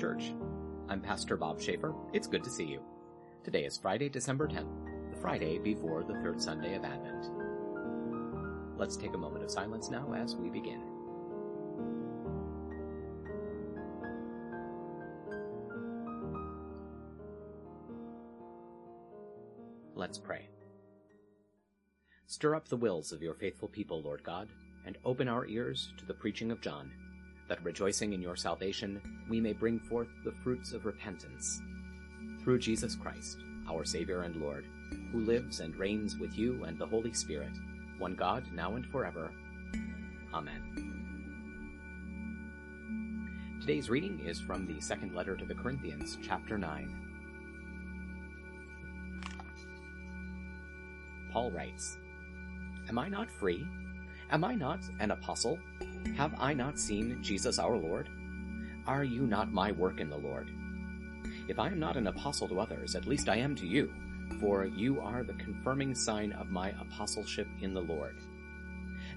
Church. I'm Pastor Bob Schaefer. It's good to see you. Today is Friday, December 10th, the Friday before the third Sunday of Advent. Let's take a moment of silence now as we begin. Let's pray. Stir up the wills of your faithful people, Lord God, and open our ears to the preaching of John that rejoicing in your salvation, we may bring forth the fruits of repentance. Through Jesus Christ, our Savior and Lord, who lives and reigns with you and the Holy Spirit, one God, now and forever. Amen. Today's reading is from the second letter to the Corinthians, chapter 9. Paul writes, Am I not free? Am I not an apostle? Have I not seen Jesus our Lord? Are you not my work in the Lord? If I am not an apostle to others, at least I am to you, for you are the confirming sign of my apostleship in the Lord.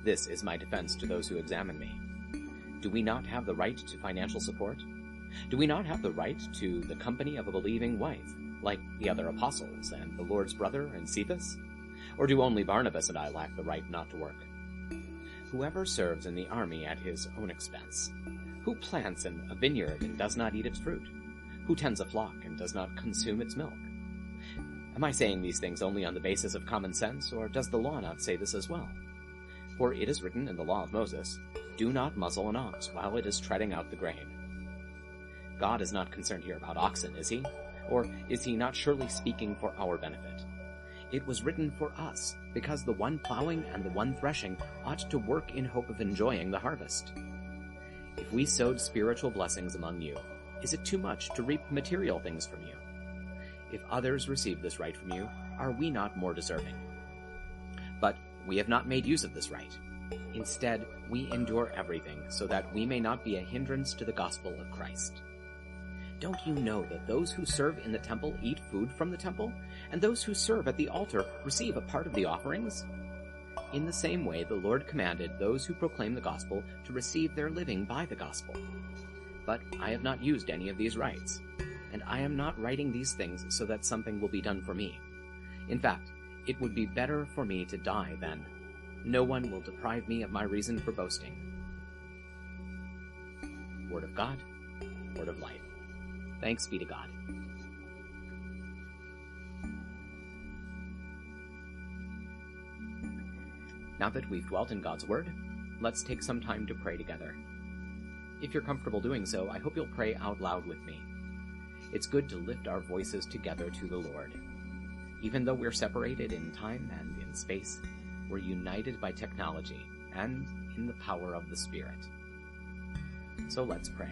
This is my defense to those who examine me. Do we not have the right to financial support? Do we not have the right to the company of a believing wife, like the other apostles and the Lord's brother and Cephas? Or do only Barnabas and I lack the right not to work? Whoever serves in the army at his own expense? Who plants in a vineyard and does not eat its fruit? Who tends a flock and does not consume its milk? Am I saying these things only on the basis of common sense, or does the law not say this as well? For it is written in the law of Moses, Do not muzzle an ox while it is treading out the grain. God is not concerned here about oxen, is he? Or is he not surely speaking for our benefit? It was written for us, because the one plowing and the one threshing ought to work in hope of enjoying the harvest. If we sowed spiritual blessings among you, is it too much to reap material things from you? If others receive this right from you, are we not more deserving? But we have not made use of this right. Instead, we endure everything so that we may not be a hindrance to the gospel of Christ. Don't you know that those who serve in the temple eat food from the temple, and those who serve at the altar receive a part of the offerings? In the same way, the Lord commanded those who proclaim the gospel to receive their living by the gospel. But I have not used any of these rights, and I am not writing these things so that something will be done for me. In fact, it would be better for me to die than. No one will deprive me of my reason for boasting. Word of God, word of life. Thanks be to God. Now that we've dwelt in God's Word, let's take some time to pray together. If you're comfortable doing so, I hope you'll pray out loud with me. It's good to lift our voices together to the Lord. Even though we're separated in time and in space, we're united by technology and in the power of the Spirit. So let's pray.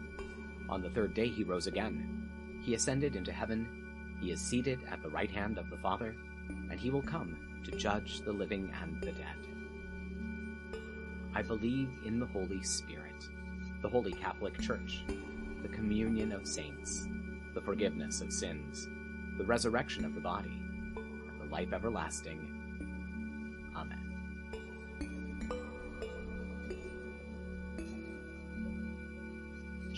on the third day he rose again. He ascended into heaven. He is seated at the right hand of the Father, and he will come to judge the living and the dead. I believe in the Holy Spirit, the Holy Catholic Church, the communion of saints, the forgiveness of sins, the resurrection of the body, and the life everlasting.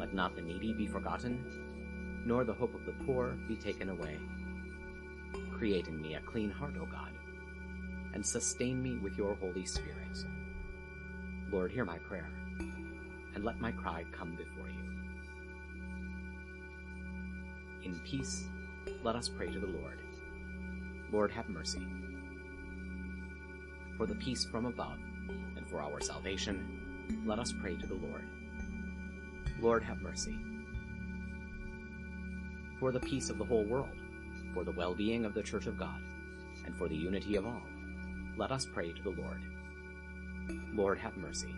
Let not the needy be forgotten, nor the hope of the poor be taken away. Create in me a clean heart, O God, and sustain me with your Holy Spirit. Lord, hear my prayer, and let my cry come before you. In peace, let us pray to the Lord. Lord, have mercy. For the peace from above, and for our salvation, let us pray to the Lord. Lord, have mercy. For the peace of the whole world, for the well-being of the Church of God, and for the unity of all, let us pray to the Lord. Lord, have mercy.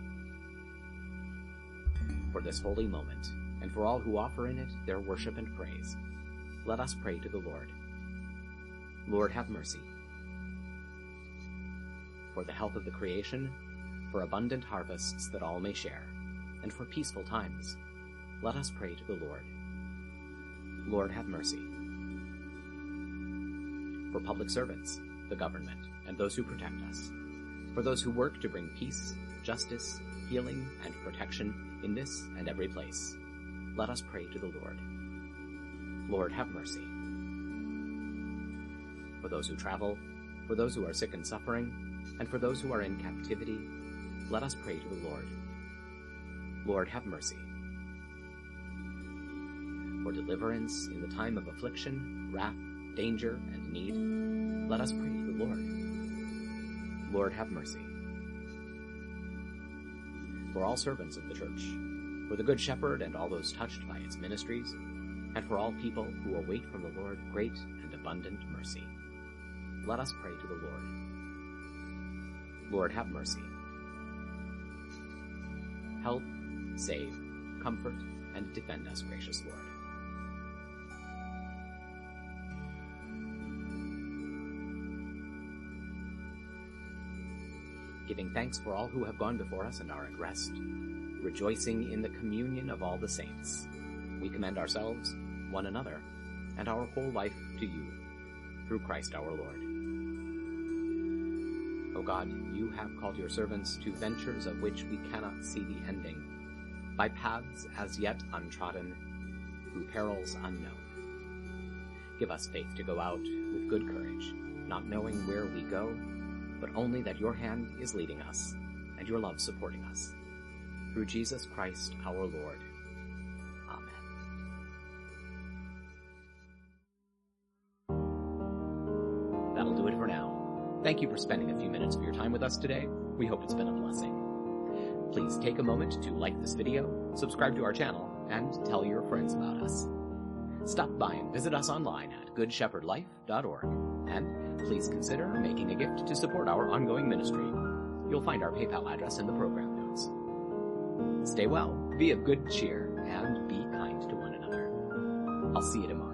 For this holy moment, and for all who offer in it their worship and praise, let us pray to the Lord. Lord, have mercy. For the health of the creation, for abundant harvests that all may share, and for peaceful times, let us pray to the Lord. Lord, have mercy. For public servants, the government, and those who protect us, for those who work to bring peace, justice, healing, and protection in this and every place, let us pray to the Lord. Lord, have mercy. For those who travel, for those who are sick and suffering, and for those who are in captivity, let us pray to the Lord. Lord, have mercy. For deliverance in the time of affliction, wrath, danger, and need, let us pray to the Lord. Lord, have mercy. For all servants of the Church, for the Good Shepherd and all those touched by its ministries, and for all people who await from the Lord great and abundant mercy. Let us pray to the Lord. Lord, have mercy. Help, save, comfort, and defend us, gracious Lord. Giving thanks for all who have gone before us and are at rest, rejoicing in the communion of all the saints, we commend ourselves, one another, and our whole life to you, through Christ our Lord. O God, you have called your servants to ventures of which we cannot see the ending, by paths as yet untrodden, through perils unknown. Give us faith to go out with good courage, not knowing where we go, but only that your hand is leading us, and your love supporting us. Through Jesus Christ our Lord. Amen. That'll do it for now. Thank you for spending a few minutes of your time with us today. We hope it's been a blessing. Please take a moment to like this video, subscribe to our channel, and tell your friends about us. Stop by and visit us online at goodshepherdlife.org, and please consider making a gift to support our ongoing ministry. You'll find our PayPal address in the program notes. Stay well, be of good cheer, and be kind to one another. I'll see you tomorrow.